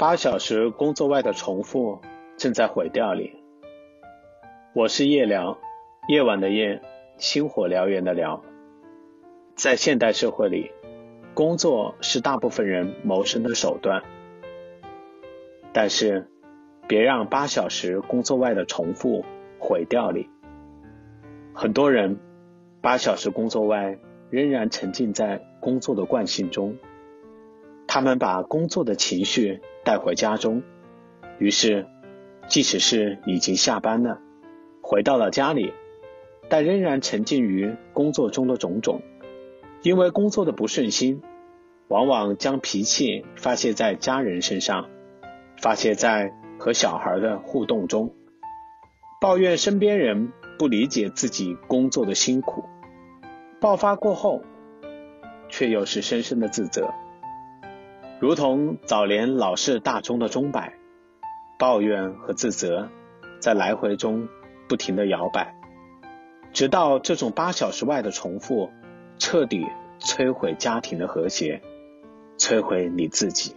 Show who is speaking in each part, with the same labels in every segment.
Speaker 1: 八小时工作外的重复正在毁掉你。我是夜聊，夜晚的夜，星火燎原的燎。在现代社会里，工作是大部分人谋生的手段。但是，别让八小时工作外的重复毁掉你。很多人八小时工作外仍然沉浸在工作的惯性中，他们把工作的情绪。带回家中，于是，即使是已经下班了，回到了家里，但仍然沉浸于工作中的种种。因为工作的不顺心，往往将脾气发泄在家人身上，发泄在和小孩的互动中，抱怨身边人不理解自己工作的辛苦。爆发过后，却又是深深的自责。如同早年老式大钟的钟摆，抱怨和自责在来回中不停的摇摆，直到这种八小时外的重复彻底摧毁家庭的和谐，摧毁你自己。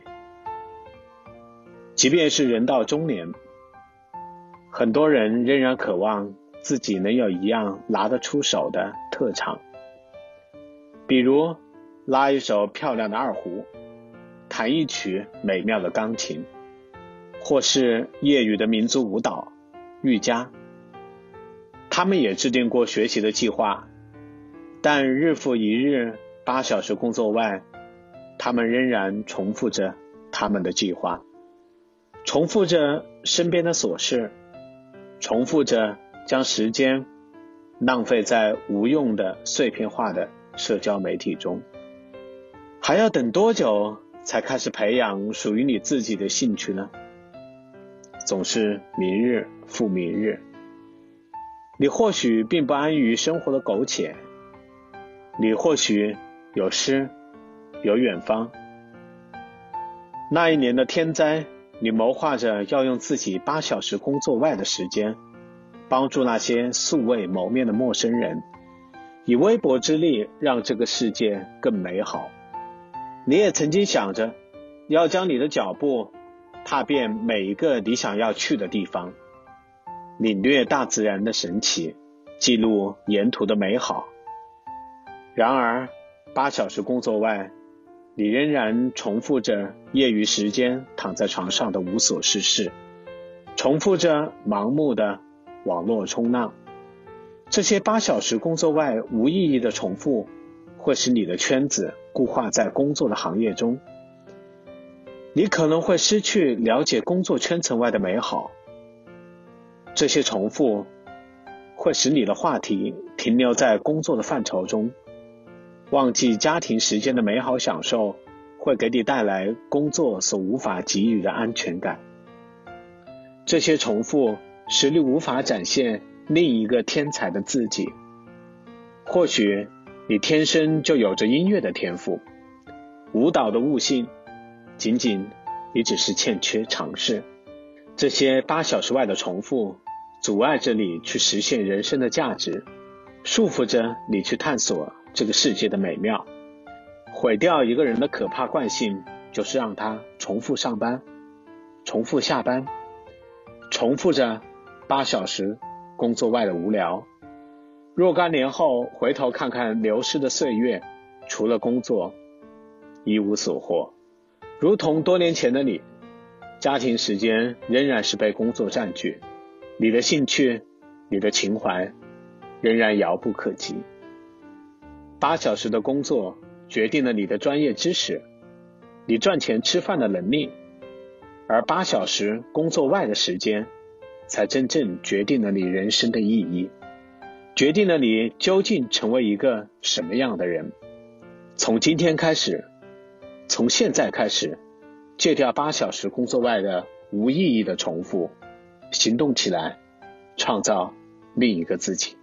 Speaker 1: 即便是人到中年，很多人仍然渴望自己能有一样拿得出手的特长，比如拉一首漂亮的二胡。弹一曲美妙的钢琴，或是业余的民族舞蹈、瑜伽。他们也制定过学习的计划，但日复一日八小时工作外，他们仍然重复着他们的计划，重复着身边的琐事，重复着将时间浪费在无用的碎片化的社交媒体中。还要等多久？才开始培养属于你自己的兴趣呢？总是明日复明日。你或许并不安于生活的苟且，你或许有诗，有远方。那一年的天灾，你谋划着要用自己八小时工作外的时间，帮助那些素未谋面的陌生人，以微薄之力让这个世界更美好。你也曾经想着，要将你的脚步踏遍每一个你想要去的地方，领略大自然的神奇，记录沿途的美好。然而，八小时工作外，你仍然重复着业余时间躺在床上的无所事事，重复着盲目的网络冲浪。这些八小时工作外无意义的重复。会使你的圈子固化在工作的行业中，你可能会失去了解工作圈层外的美好。这些重复会使你的话题停留在工作的范畴中，忘记家庭时间的美好享受会给你带来工作所无法给予的安全感。这些重复使你无法展现另一个天才的自己，或许。你天生就有着音乐的天赋，舞蹈的悟性，仅仅你只是欠缺尝试。这些八小时外的重复，阻碍着你去实现人生的价值，束缚着你去探索这个世界的美妙。毁掉一个人的可怕惯性，就是让他重复上班，重复下班，重复着八小时工作外的无聊。若干年后回头看看流失的岁月，除了工作一无所获，如同多年前的你，家庭时间仍然是被工作占据，你的兴趣、你的情怀仍然遥不可及。八小时的工作决定了你的专业知识，你赚钱吃饭的能力，而八小时工作外的时间，才真正决定了你人生的意义。决定了你究竟成为一个什么样的人。从今天开始，从现在开始，戒掉八小时工作外的无意义的重复，行动起来，创造另一个自己。